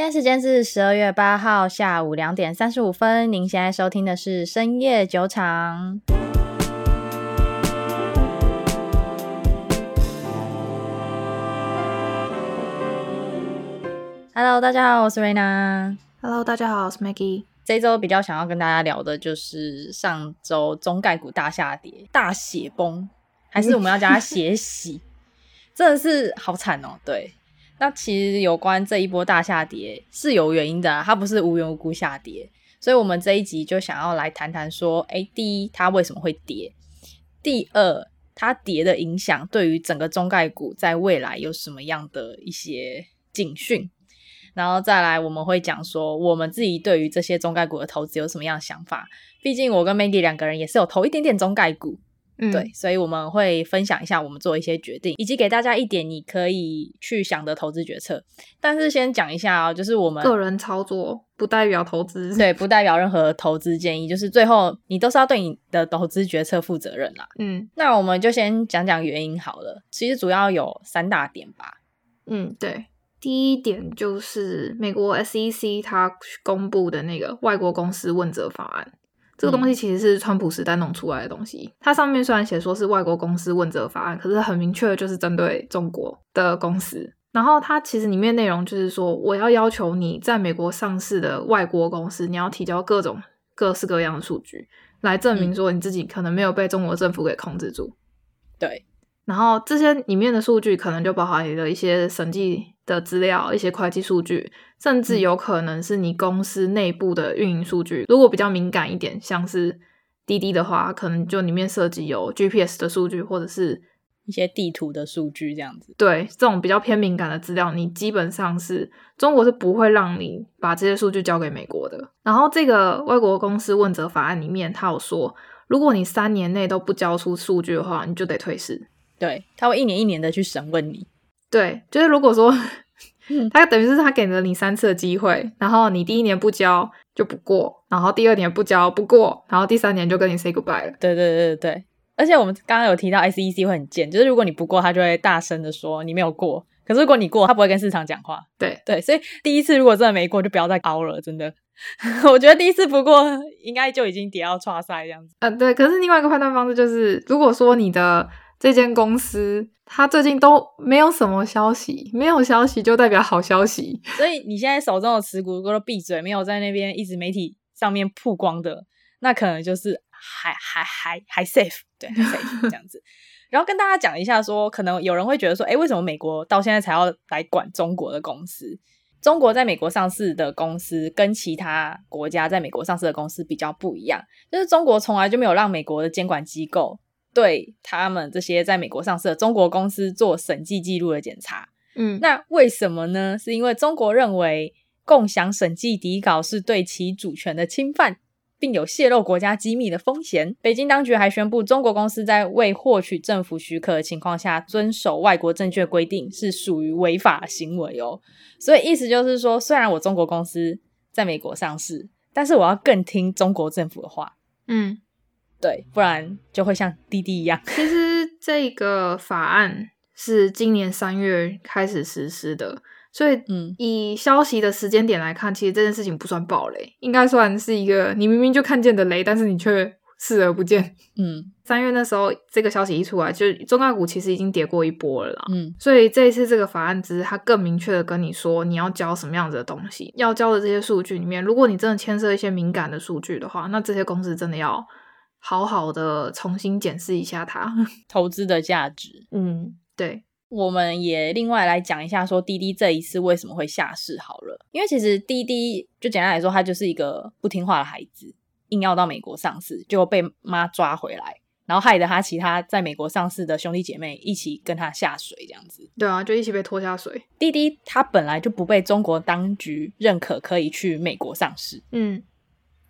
现在时间是十二月八号下午两点三十五分。您现在收听的是深夜酒场。Hello，大家好，我是 Raina。Hello，大家好，我是 Maggie。这周比较想要跟大家聊的就是上周中概股大下跌、大血崩，还是我们要叫它血洗？真的是好惨哦。对。那其实有关这一波大下跌是有原因的，它不是无缘无故下跌，所以我们这一集就想要来谈谈说，诶，第一，它为什么会跌？第二，它跌的影响对于整个中概股在未来有什么样的一些警讯？然后再来，我们会讲说，我们自己对于这些中概股的投资有什么样的想法？毕竟我跟 Maggie 两个人也是有投一点点中概股。嗯，对，所以我们会分享一下我们做一些决定，以及给大家一点你可以去想的投资决策。但是先讲一下哦，就是我们个人操作不代表投资，对，不代表任 何投资建议，就是最后你都是要对你的投资决策负责任啦。嗯，那我们就先讲讲原因好了。其实主要有三大点吧。嗯，对，第一点就是美国 SEC 它公布的那个外国公司问责法案。这个东西其实是川普时代弄出来的东西。它上面虽然写说是外国公司问责法案，可是很明确的就是针对中国的公司。然后它其实里面内容就是说，我要要求你在美国上市的外国公司，你要提交各种各式各样的数据，来证明说你自己可能没有被中国政府给控制住。对。然后这些里面的数据可能就包含了一些审计的资料、一些会计数据，甚至有可能是你公司内部的运营数据。如果比较敏感一点，像是滴滴的话，可能就里面涉及有 GPS 的数据，或者是一些地图的数据这样子。对，这种比较偏敏感的资料，你基本上是中国是不会让你把这些数据交给美国的。然后这个外国公司问责法案里面，他有说，如果你三年内都不交出数据的话，你就得退市。对，他会一年一年的去审问你。对，就是如果说 他等于是他给了你三次的机会，然后你第一年不交就不过，然后第二年不交不过，然后第三年就跟你 say goodbye 了。对对对对对，而且我们刚刚有提到 SEC 会很贱，就是如果你不过，他就会大声的说你没有过。可是如果你过，他不会跟市场讲话。对对，所以第一次如果真的没过，就不要再凹了，真的。我觉得第一次不过，应该就已经跌到剉赛这样子。嗯，对。可是另外一个判断方式就是，如果说你的这间公司，它最近都没有什么消息，没有消息就代表好消息。所以你现在手中的持股如果都闭嘴，没有在那边一直媒体上面曝光的，那可能就是还还还还 safe，对还 safe 这样子。然后跟大家讲一下说，说可能有人会觉得说，诶，为什么美国到现在才要来管中国的公司？中国在美国上市的公司跟其他国家在美国上市的公司比较不一样，就是中国从来就没有让美国的监管机构。对他们这些在美国上市的中国公司做审计记录的检查，嗯，那为什么呢？是因为中国认为共享审计底稿是对其主权的侵犯，并有泄露国家机密的风险。北京当局还宣布，中国公司在未获取政府许可的情况下遵守外国证券规定是属于违法行为哦。所以意思就是说，虽然我中国公司在美国上市，但是我要更听中国政府的话，嗯。对，不然就会像滴滴一样。其实这个法案是今年三月开始实施的，所以嗯，以消息的时间点来看，其实这件事情不算暴雷，应该算是一个你明明就看见的雷，但是你却视而不见。嗯，三月那时候这个消息一出来，就中概股其实已经跌过一波了啦。嗯，所以这一次这个法案只是它更明确的跟你说，你要交什么样子的东西，要交的这些数据里面，如果你真的牵涉一些敏感的数据的话，那这些公司真的要。好好的重新检视一下它 投资的价值。嗯，对，我们也另外来讲一下，说滴滴这一次为什么会下市好了。因为其实滴滴就简单来说，它就是一个不听话的孩子，硬要到美国上市，就被妈抓回来，然后害得他其他在美国上市的兄弟姐妹一起跟他下水，这样子。对啊，就一起被拖下水。滴滴它本来就不被中国当局认可，可以去美国上市。嗯，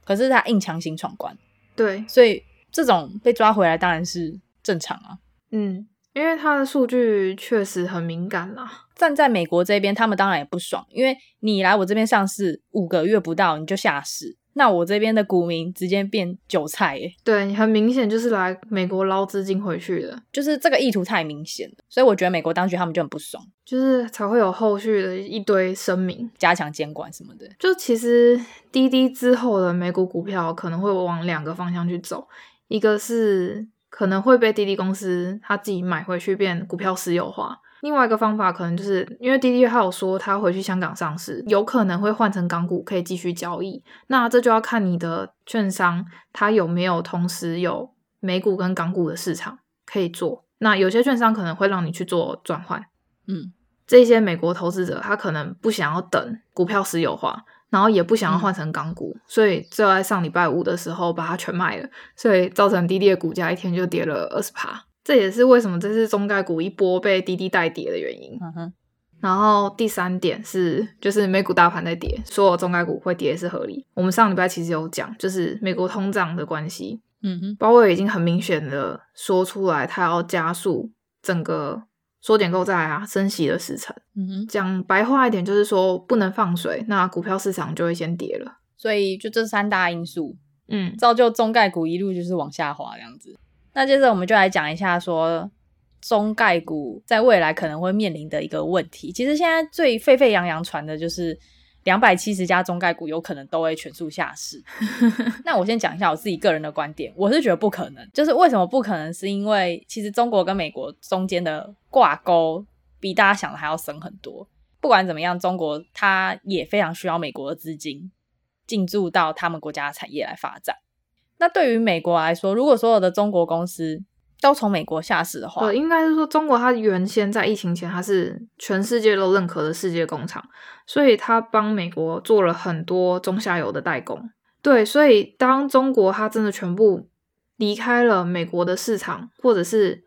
可是他硬强行闯关。对，所以这种被抓回来当然是正常啊。嗯，因为他的数据确实很敏感啦。站在美国这边，他们当然也不爽，因为你来我这边上市五个月不到你就下市，那我这边的股民直接变韭菜耶。对，你很明显就是来美国捞资金回去的，就是这个意图太明显了，所以我觉得美国当局他们就很不爽，就是才会有后续的一堆声明，加强监管什么的。就其实滴滴之后的美股股票可能会往两个方向去走，一个是可能会被滴滴公司他自己买回去变股票私有化。另外一个方法可能就是因为滴滴还有说他回去香港上市，有可能会换成港股可以继续交易。那这就要看你的券商他有没有同时有美股跟港股的市场可以做。那有些券商可能会让你去做转换。嗯，这些美国投资者他可能不想要等股票私有化，然后也不想要换成港股，嗯、所以就在上礼拜五的时候把它全卖了，所以造成滴滴的股价一天就跌了二十趴。这也是为什么这次中概股一波被滴滴带跌的原因。嗯哼。然后第三点是，就是美股大盘在跌，所有中概股会跌是合理。我们上礼拜其实有讲，就是美国通胀的关系。嗯哼。鲍威尔已经很明显的说出来，他要加速整个缩减购债啊、升息的时程。嗯哼。讲白话一点，就是说不能放水，那股票市场就会先跌了。所以就这三大因素，嗯，造就中概股一路就是往下滑这样子。那接着我们就来讲一下，说中概股在未来可能会面临的一个问题。其实现在最沸沸扬扬传的就是两百七十家中概股有可能都会全数下市。那我先讲一下我自己个人的观点，我是觉得不可能。就是为什么不可能？是因为其实中国跟美国中间的挂钩比大家想的还要深很多。不管怎么样，中国它也非常需要美国的资金进驻到他们国家的产业来发展。那对于美国来说，如果所有的中国公司都从美国下市的话，呃，应该是说中国它原先在疫情前它是全世界都认可的世界工厂，所以它帮美国做了很多中下游的代工。对，所以当中国它真的全部离开了美国的市场，或者是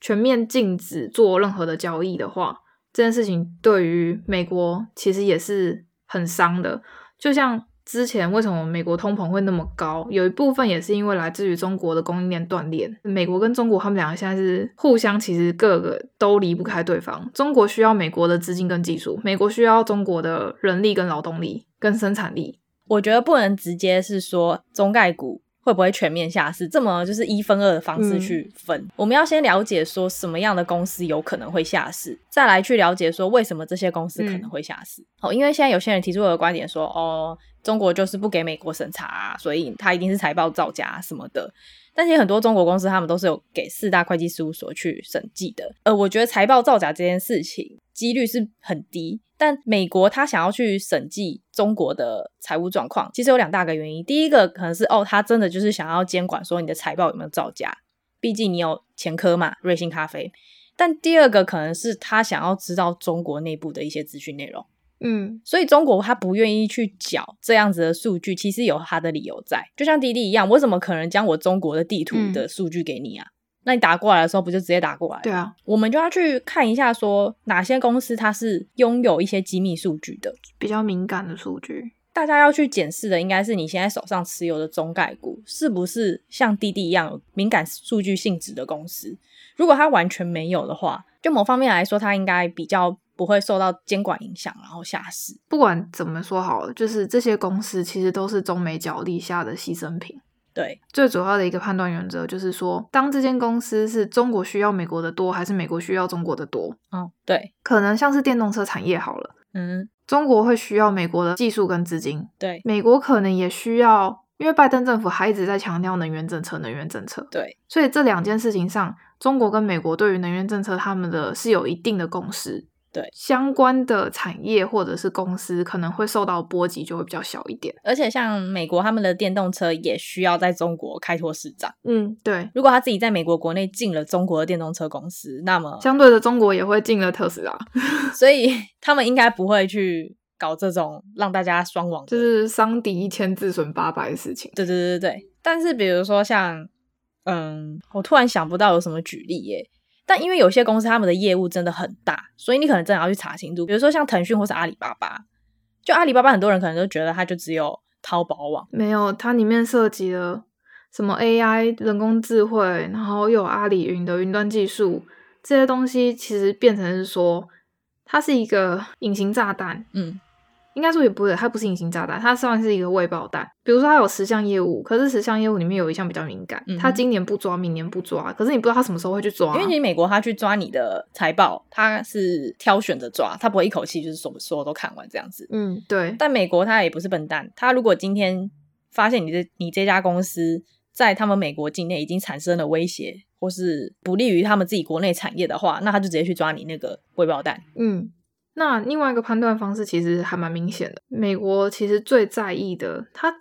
全面禁止做任何的交易的话，这件事情对于美国其实也是很伤的，就像。之前为什么美国通膨会那么高？有一部分也是因为来自于中国的供应链断裂。美国跟中国他们两个现在是互相，其实各个都离不开对方。中国需要美国的资金跟技术，美国需要中国的人力跟劳动力跟生产力。我觉得不能直接是说中概股。会不会全面下市？这么就是一分二的方式去分，嗯、我们要先了解说什么样的公司有可能会下市，再来去了解说为什么这些公司可能会下市。好、因为现在有些人提出的观点说，哦，中国就是不给美国审查、啊，所以它一定是财报造假什么的。但是很多中国公司他们都是有给四大会计事务所去审计的。呃，我觉得财报造假这件事情几率是很低。但美国他想要去审计中国的财务状况，其实有两大个原因。第一个可能是哦，他真的就是想要监管说你的财报有没有造假，毕竟你有前科嘛，瑞幸咖啡。但第二个可能是他想要知道中国内部的一些资讯内容。嗯，所以中国他不愿意去缴这样子的数据，其实有他的理由在。就像滴滴一样，我怎么可能将我中国的地图的数据给你啊？嗯那你打过来的时候，不就直接打过来？对啊，我们就要去看一下，说哪些公司它是拥有一些机密数据的，比较敏感的数据。大家要去检视的，应该是你现在手上持有的中概股是不是像滴滴一样有敏感数据性质的公司。如果它完全没有的话，就某方面来说，它应该比较不会受到监管影响，然后下市。不管怎么说好了，就是这些公司其实都是中美角力下的牺牲品。对，最主要的一个判断原则就是说，当这间公司是中国需要美国的多，还是美国需要中国的多？哦，对，可能像是电动车产业好了，嗯，中国会需要美国的技术跟资金，对，美国可能也需要，因为拜登政府还一直在强调能源政策，能源政策，对，所以这两件事情上，中国跟美国对于能源政策，他们的是有一定的共识。对，相关的产业或者是公司可能会受到波及，就会比较小一点。而且像美国他们的电动车也需要在中国开拓市场。嗯，对。如果他自己在美国国内进了中国的电动车公司，那么相对的中国也会进了特斯拉，所以他们应该不会去搞这种让大家双亡，就是伤敌一千自损八百的事情。对对对对。但是比如说像，嗯，我突然想不到有什么举例耶。但因为有些公司他们的业务真的很大，所以你可能真的要去查清楚。比如说像腾讯或是阿里巴巴，就阿里巴巴很多人可能都觉得它就只有淘宝网，没有，它里面涉及了什么 AI 人工智慧，然后又有阿里云的云端技术这些东西，其实变成是说它是一个隐形炸弹。嗯，应该说也不会，它不是隐形炸弹，它算是一个未爆弹。比如说，它有十项业务，可是十项业务里面有一项比较敏感，它、嗯、今年不抓，明年不抓，可是你不知道它什么时候会去抓。因为你美国它去抓你的财报，它是挑选着抓，它不会一口气就是什么所有都看完这样子。嗯，对。但美国它也不是笨蛋，它如果今天发现你的你这家公司在他们美国境内已经产生了威胁，或是不利于他们自己国内产业的话，那他就直接去抓你那个未爆弹。嗯。那另外一个判断方式其实还蛮明显的。美国其实最在意的，他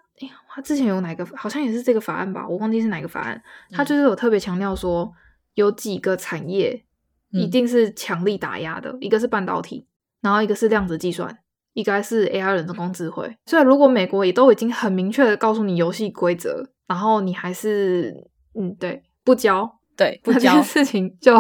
他之前有哪个好像也是这个法案吧，我忘记是哪个法案。他就是有特别强调说，有几个产业一定是强力打压的，嗯、一个是半导体，然后一个是量子计算，一个是 AI 人工智慧。所以如果美国也都已经很明确的告诉你游戏规则，然后你还是嗯对不交，对不交事情就。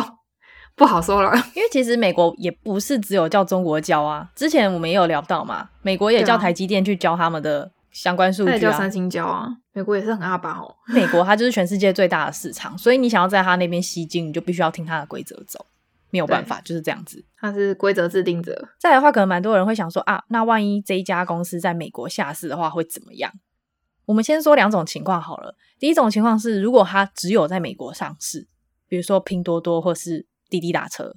不好说了，因为其实美国也不是只有叫中国教啊。之前我们也有聊到嘛，美国也叫台积电去教他们的相关数据啊，也叫三星教啊。美国也是很阿巴哦，美国它就是全世界最大的市场，所以你想要在他那边吸金，你就必须要听他的规则走，没有办法，就是这样子。他是规则制定者。再来的话，可能蛮多人会想说啊，那万一这一家公司在美国下市的话，会怎么样？我们先说两种情况好了。第一种情况是，如果它只有在美国上市，比如说拼多多或是。滴滴打车，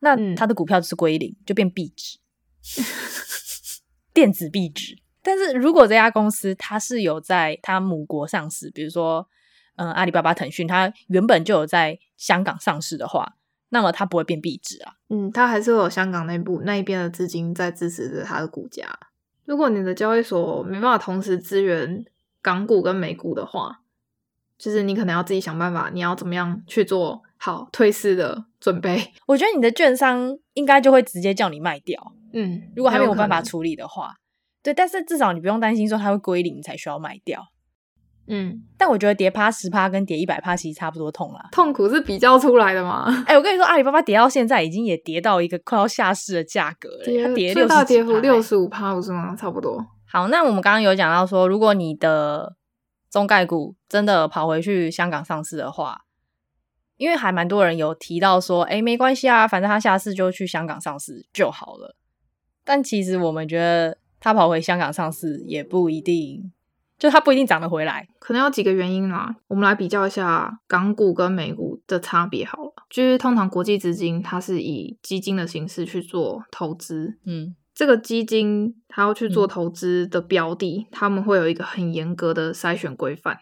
那它的股票就是归零，就变壁纸，电子壁纸。但是如果这家公司它是有在它母国上市，比如说，嗯，阿里巴巴、腾讯，它原本就有在香港上市的话，那么它不会变壁纸啊。嗯，它还是会有香港内部那一边的资金在支持着它的股价。如果你的交易所没办法同时支援港股跟美股的话，就是你可能要自己想办法，你要怎么样去做？好，退市的准备。我觉得你的券商应该就会直接叫你卖掉。嗯，如果还没有办法处理的话，对，但是至少你不用担心说它会归零才需要卖掉。嗯，但我觉得跌趴十趴跟跌一百趴其实差不多痛啦。痛苦是比较出来的嘛？哎、欸，我跟你说，阿里巴巴跌到现在已经也跌到一个快要下市的价格了，它跌最大跌幅六十五趴，不是吗？差不多。好，那我们刚刚有讲到说，如果你的中概股真的跑回去香港上市的话。因为还蛮多人有提到说，哎，没关系啊，反正他下次就去香港上市就好了。但其实我们觉得他跑回香港上市也不一定，就他不一定涨得回来，可能有几个原因啦。我们来比较一下港股跟美股的差别好了。就是通常国际资金它是以基金的形式去做投资，嗯，这个基金它要去做投资的标的，他们会有一个很严格的筛选规范。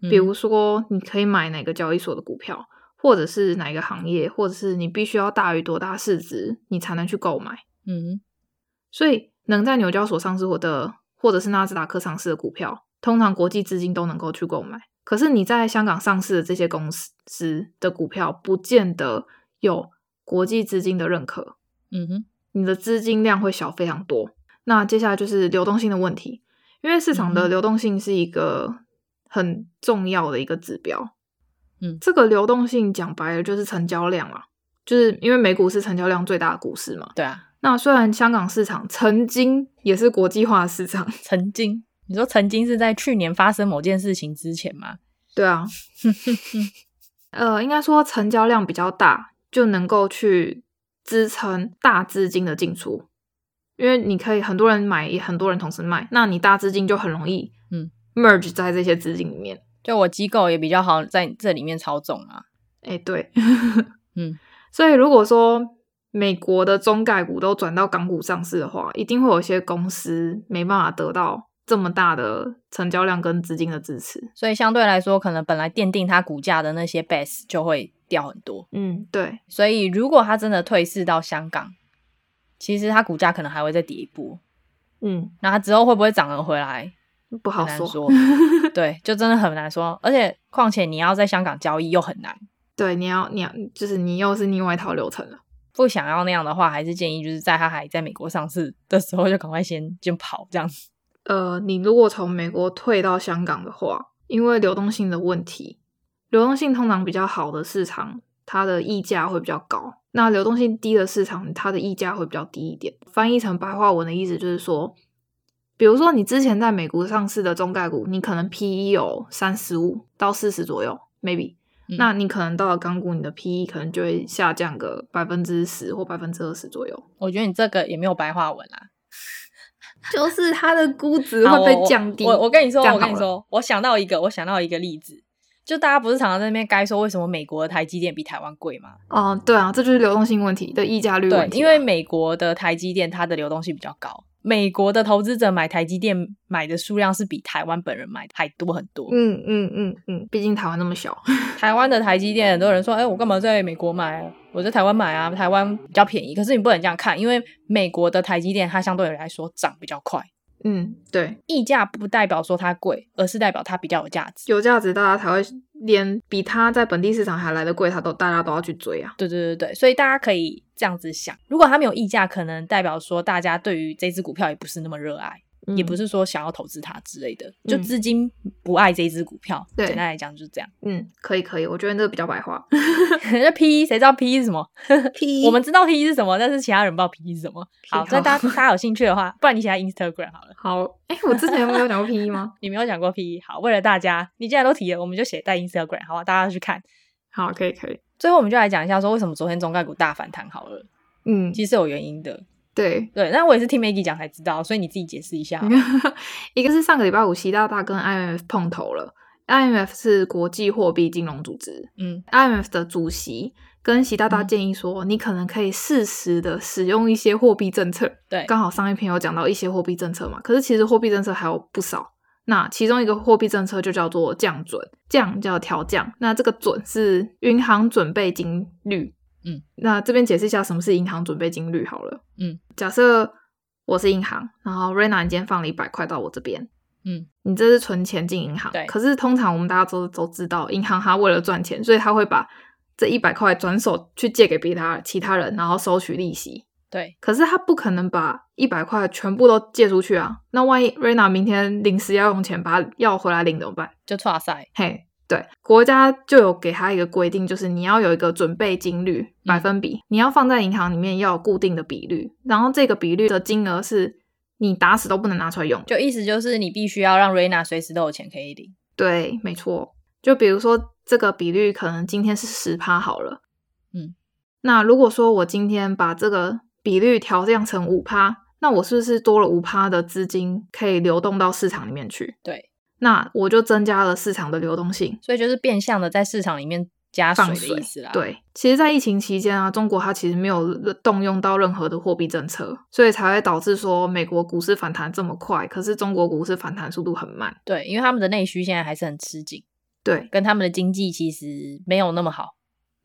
比如说，你可以买哪个交易所的股票，或者是哪个行业，或者是你必须要大于多大市值，你才能去购买。嗯，所以能在纽交所上市或的，或者是纳斯达克上市的股票，通常国际资金都能够去购买。可是你在香港上市的这些公司的股票，不见得有国际资金的认可。嗯哼，你的资金量会小非常多。那接下来就是流动性的问题，因为市场的流动性是一个。很重要的一个指标，嗯，这个流动性讲白了就是成交量啊，就是因为美股是成交量最大的股市嘛，对啊。那虽然香港市场曾经也是国际化的市场，曾经，你说曾经是在去年发生某件事情之前吗？对啊，呃，应该说成交量比较大，就能够去支撑大资金的进出，因为你可以很多人买，也很多人同时卖，那你大资金就很容易，嗯。merge 在这些资金里面，就我机构也比较好在这里面操纵啊。哎、欸，对，嗯，所以如果说美国的中概股都转到港股上市的话，一定会有一些公司没办法得到这么大的成交量跟资金的支持，所以相对来说，可能本来奠定它股价的那些 base 就会掉很多。嗯，对。所以如果它真的退市到香港，其实它股价可能还会再跌一波。嗯，那它之后会不会涨了回来？不好说，说对，就真的很难说。而且，况且你要在香港交易又很难。对，你要，你要，就是你又是另外一套流程了。不想要那样的话，还是建议就是在他还在美国上市的时候，就赶快先就跑这样子。呃，你如果从美国退到香港的话，因为流动性的问题，流动性通常比较好的市场，它的溢价会比较高；那流动性低的市场，它的溢价会比较低一点。翻译成白话文的意思就是说。比如说，你之前在美国上市的中概股，你可能 PE 有三十五到四十左右，maybe、嗯。那你可能到了港股，你的 PE 可能就会下降个百分之十或百分之二十左右。我觉得你这个也没有白话文啦，就是它的估值会被降低。我我，我跟你说，我跟你说，我想到一个，我想到一个例子，就大家不是常常在那边该说为什么美国的台积电比台湾贵吗？哦，对啊，这就是流动性问题的溢价率问题啊。对，因为美国的台积电它的流动性比较高。美国的投资者买台积电买的数量是比台湾本人买的还多很多。嗯嗯嗯嗯，毕竟台湾那么小。台湾的台积电，很多人说，哎、欸，我干嘛在美国买？我在台湾买啊，台湾比较便宜。可是你不能这样看，因为美国的台积电它相对来说涨比较快。嗯，对，溢价不代表说它贵，而是代表它比较有价值。有价值，大家才会连比它在本地市场还来的贵，它都大家都要去追啊。对对对对，所以大家可以这样子想，如果它没有溢价，可能代表说大家对于这只股票也不是那么热爱。嗯、也不是说想要投资它之类的，就资金不爱这一只股票。嗯、简单来讲就是这样。嗯，可以可以，我觉得那个比较白话。那 P E 谁知道 P E 是什么？P E 我们知道 P E 是什么，但是其他人不知道 P E 是什么。好，所以大家大家有兴趣的话，不然你写在 Instagram 好了。好，哎、欸，我之前有没有讲过 P E 吗？你没有讲过 P E。好，为了大家，你既然都提了，我们就写在 Instagram，好吧？大家去看。好，可以可以。最后我们就来讲一下，说为什么昨天中概股大反弹好了。嗯，其实是有原因的。对对，那我也是听 Maggie 讲才知道，所以你自己解释一下。一个是上个礼拜五，习大大跟 IMF 碰头了。IMF 是国际货币金融组织，嗯，IMF 的主席跟习大大建议说，嗯、你可能可以适时的使用一些货币政策。对，刚好上一篇有讲到一些货币政策嘛，可是其实货币政策还有不少。那其中一个货币政策就叫做降准，降叫调降，那这个准是银行准备金率。嗯，那这边解释一下什么是银行准备金率好了。嗯，假设我是银行，然后 Rena 你今天放了一百块到我这边，嗯，你这是存钱进银行，对。可是通常我们大家都都知道，银行它为了赚钱，所以他会把这一百块转手去借给别他其他人，然后收取利息。对。可是他不可能把一百块全部都借出去啊。那万一 Rena 明天临时要用钱，把它要回来领怎么办？就剉赛。嘿。对，国家就有给他一个规定，就是你要有一个准备金率百分比，嗯、你要放在银行里面要有固定的比率，然后这个比率的金额是你打死都不能拿出来用，就意思就是你必须要让瑞娜随时都有钱可以领。对，没错。就比如说这个比率可能今天是十趴好了，嗯，那如果说我今天把这个比率调降成五趴，那我是不是多了五趴的资金可以流动到市场里面去？对。那我就增加了市场的流动性，所以就是变相的在市场里面加水的意思啦。对，其实，在疫情期间啊，中国它其实没有动用到任何的货币政策，所以才会导致说美国股市反弹这么快，可是中国股市反弹速度很慢。对，因为他们的内需现在还是很吃紧，对，跟他们的经济其实没有那么好。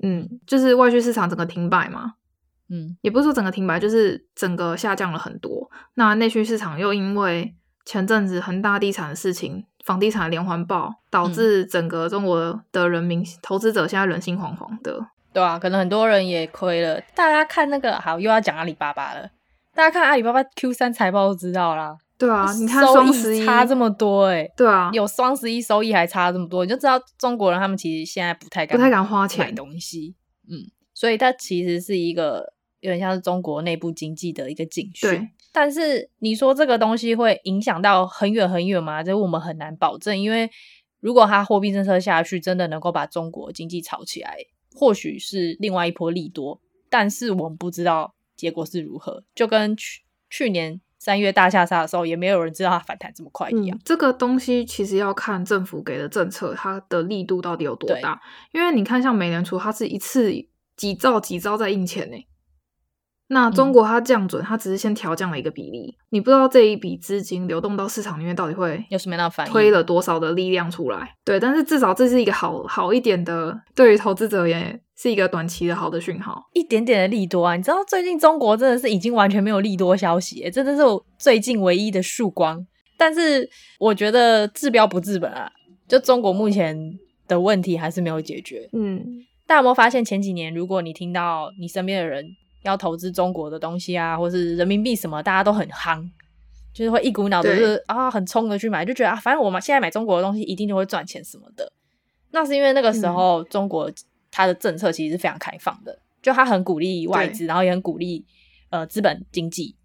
嗯，就是外需市场整个停摆嘛。嗯，也不是说整个停摆，就是整个下降了很多。那内需市场又因为前阵子恒大地产的事情。房地产连环爆，导致整个中国的人民、嗯、投资者现在人心惶惶的。对啊，可能很多人也亏了。大家看那个，好，又要讲阿里巴巴了。大家看阿里巴巴 Q 三财报都知道啦。对啊，你看双十一差这么多、欸，哎，对啊，有双十一收益还差这么多，你就知道中国人他们其实现在不太敢、不太敢花钱买东西。嗯，所以它其实是一个有点像是中国内部经济的一个警讯。对。但是你说这个东西会影响到很远很远吗？这我们很难保证，因为如果它货币政策下去，真的能够把中国经济炒起来，或许是另外一波利多。但是我们不知道结果是如何，就跟去去年三月大下杀的时候，也没有人知道它反弹这么快一样。嗯，这个东西其实要看政府给的政策，它的力度到底有多大。因为你看，像美联储，它是一次几兆几兆在印钱呢。那中国它降准，它只是先调降了一个比例，嗯、你不知道这一笔资金流动到市场里面到底会有什么样的反应，推了多少的力量出来？对，但是至少这是一个好好一点的，对于投资者也是一个短期的好的讯号，一点点的利多啊！你知道最近中国真的是已经完全没有利多消息，真的是我最近唯一的曙光。但是我觉得治标不治本啊，就中国目前的问题还是没有解决。嗯，大家有没有发现前几年，如果你听到你身边的人，要投资中国的东西啊，或是人民币什么，大家都很夯，就是会一股脑的，就是啊，很冲的去买，就觉得啊，反正我们现在买中国的东西一定就会赚钱什么的。那是因为那个时候中国它的政策其实是非常开放的，就它很鼓励外资，然后也很鼓励呃资本经济。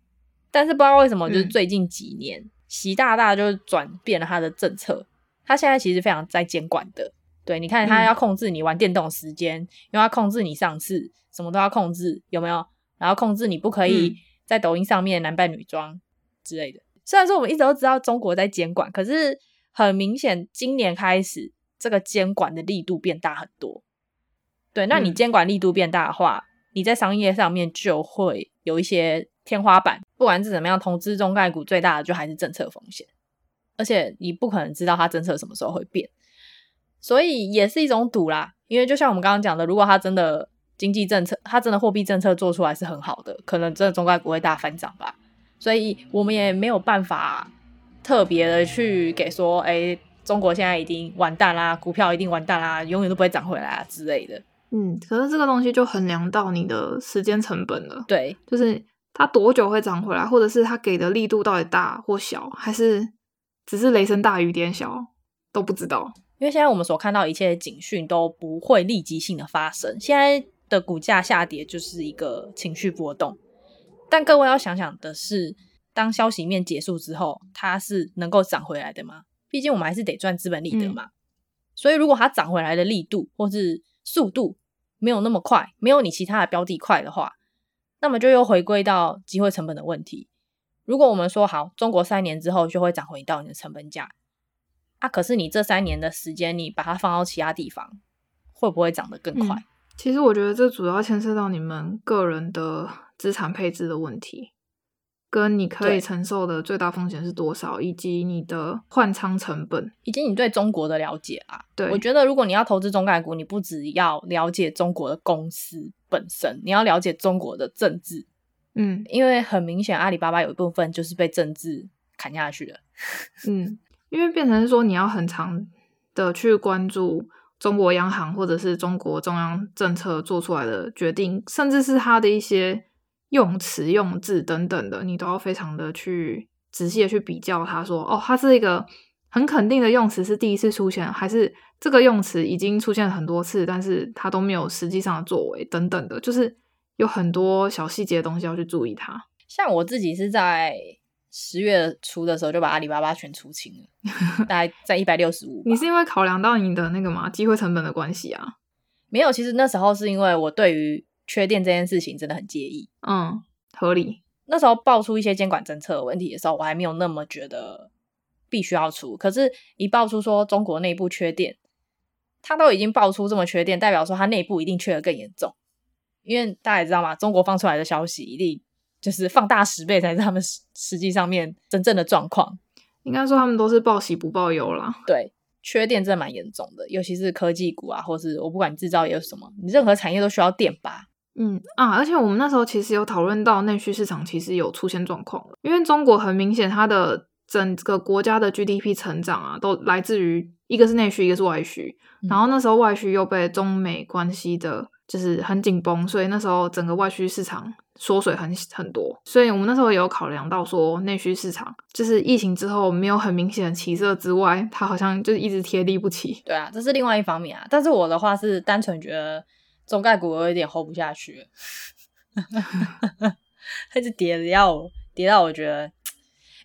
但是不知道为什么，就是最近几年，习大大就转变了他的政策，他现在其实非常在监管的。对，你看他要控制你玩电动时间，因为他控制你上市，什么都要控制，有没有？然后控制你不可以在抖音上面男扮女装之类的，虽然说我们一直都知道中国在监管，可是很明显今年开始这个监管的力度变大很多。对，那你监管力度变大的话，嗯、你在商业上面就会有一些天花板。不管是怎么样，投资中概股最大的就还是政策风险，而且你不可能知道它政策什么时候会变，所以也是一种赌啦。因为就像我们刚刚讲的，如果它真的经济政策，它真的货币政策做出来是很好的，可能真的中概股会大翻涨吧。所以我们也没有办法特别的去给说，哎，中国现在已经完蛋啦，股票一定完蛋啦，永远都不会涨回来啊之类的。嗯，可是这个东西就衡量到你的时间成本了。对，就是它多久会涨回来，或者是它给的力度到底大或小，还是只是雷声大雨点小，都不知道。因为现在我们所看到一切警讯都不会立即性的发生，现在的股价下跌就是一个情绪波动。但各位要想想的是，当消息面结束之后，它是能够涨回来的吗？毕竟我们还是得赚资本利得嘛。嗯、所以如果它涨回来的力度或是速度没有那么快，没有你其他的标的快的话，那么就又回归到机会成本的问题。如果我们说好，中国三年之后就会涨回到你的成本价，啊，可是你这三年的时间，你把它放到其他地方，会不会涨得更快？嗯其实我觉得这主要牵涉到你们个人的资产配置的问题，跟你可以承受的最大风险是多少，以及你的换仓成本，以及你对中国的了解啊。对，我觉得如果你要投资中概股，你不只要了解中国的公司本身，你要了解中国的政治。嗯，因为很明显，阿里巴巴有一部分就是被政治砍下去的。嗯，因为变成说你要很长的去关注。中国央行或者是中国中央政策做出来的决定，甚至是它的一些用词用字等等的，你都要非常的去仔细的去比较。他说：“哦，它是一个很肯定的用词，是第一次出现，还是这个用词已经出现很多次，但是它都没有实际上的作为等等的，就是有很多小细节的东西要去注意它。”像我自己是在。十月初的时候就把阿里巴巴全出清了，大概在一百六十五。你是因为考量到你的那个嘛机会成本的关系啊？没有，其实那时候是因为我对于缺电这件事情真的很介意。嗯，合理。那时候爆出一些监管政策问题的时候，我还没有那么觉得必须要出。可是，一爆出说中国内部缺电，它都已经爆出这么缺电，代表说它内部一定缺的更严重。因为大家也知道嘛，中国放出来的消息一定。就是放大十倍才是他们实实际上面真正的状况。应该说他们都是报喜不报忧啦。对，缺电真的蛮严重的，尤其是科技股啊，或是我不管你制造业有什么，你任何产业都需要电吧。嗯啊，而且我们那时候其实有讨论到内需市场其实有出现状况了，因为中国很明显它的整个国家的 GDP 成长啊，都来自于一个是内需，一个是外需，嗯、然后那时候外需又被中美关系的就是很紧绷，所以那时候整个外需市场。缩水很很多，所以我们那时候也有考量到说，内需市场就是疫情之后没有很明显的起色之外，它好像就是一直贴地不起。对啊，这是另外一方面啊。但是我的话是单纯觉得中概股有一点 hold 不下去，它 一直跌的要跌到我觉得，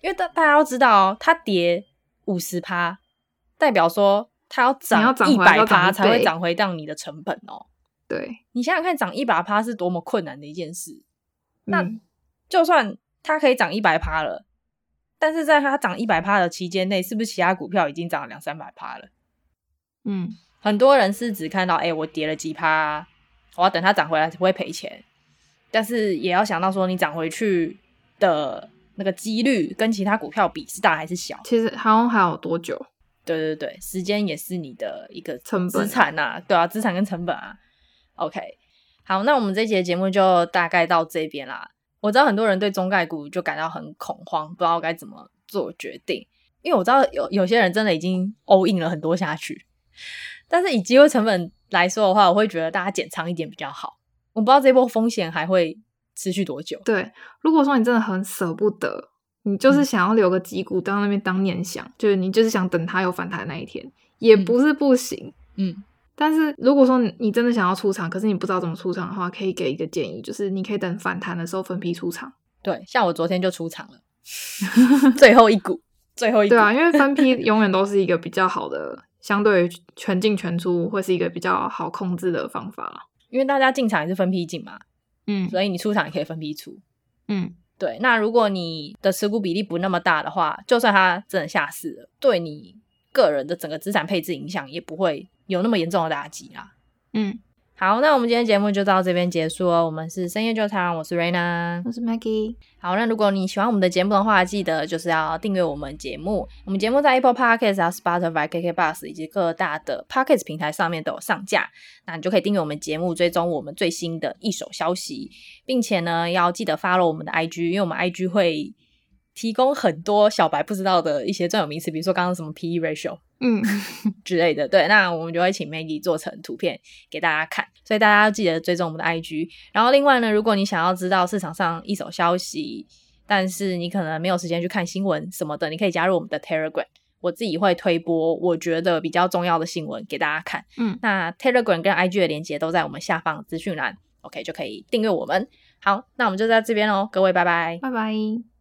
因为大大家要知道哦，它跌五十趴，代表说它要涨一百趴才会涨回到你的成本哦。对，你想想看，涨一百趴是多么困难的一件事。那就算它可以涨一百趴了，但是在它涨一百趴的期间内，是不是其他股票已经涨了两三百趴了？嗯，很多人是只看到，哎、欸，我跌了几趴，我要等它涨回来才不会赔钱。但是也要想到说，你涨回去的那个几率跟其他股票比是大还是小？其实好像还有多久？对对对，时间也是你的一个成本资产呐，对啊，资产跟成本啊。OK。好，那我们这一节节目就大概到这边啦。我知道很多人对中概股就感到很恐慌，不知道该怎么做决定。因为我知道有有些人真的已经 all in 了很多下去，但是以机会成本来说的话，我会觉得大家减仓一点比较好。我不知道这波风险还会持续多久。对，如果说你真的很舍不得，你就是想要留个几股到那边当念想，就是你就是想等它有反弹那一天，也不是不行。嗯。嗯但是如果说你真的想要出场，可是你不知道怎么出场的话，可以给一个建议，就是你可以等反弹的时候分批出场。对，像我昨天就出场了，最后一股，最后一股。对啊，因为分批永远都是一个比较好的，相对于全进全出，会是一个比较好控制的方法。因为大家进场也是分批进嘛，嗯，所以你出场也可以分批出，嗯。对，那如果你的持股比例不那么大的话，就算它真的下市了，对你个人的整个资产配置影响也不会有那么严重的打击啦。嗯。好，那我们今天节目就到这边结束哦。我们是深夜酒堂，我是 Raina，我是 Maggie。好，那如果你喜欢我们的节目的话，记得就是要订阅我们节目。我们节目在 Apple Podcast 啊、Spotify、KKBox 以及各大的 Podcast 平台上面都有上架。那你就可以订阅我们节目，追踪我们最新的一手消息，并且呢，要记得 follow 我们的 IG，因为我们 IG 会提供很多小白不知道的一些专有名词，比如说刚刚什么 PE ratio。嗯，之类的，对，那我们就会请 Maggie 做成图片给大家看，所以大家要记得追踪我们的 IG。然后另外呢，如果你想要知道市场上一手消息，但是你可能没有时间去看新闻什么的，你可以加入我们的 Telegram，我自己会推播我觉得比较重要的新闻给大家看。嗯，那 Telegram 跟 IG 的连接都在我们下方资讯栏，OK 就可以订阅我们。好，那我们就在这边喽，各位拜拜，拜拜。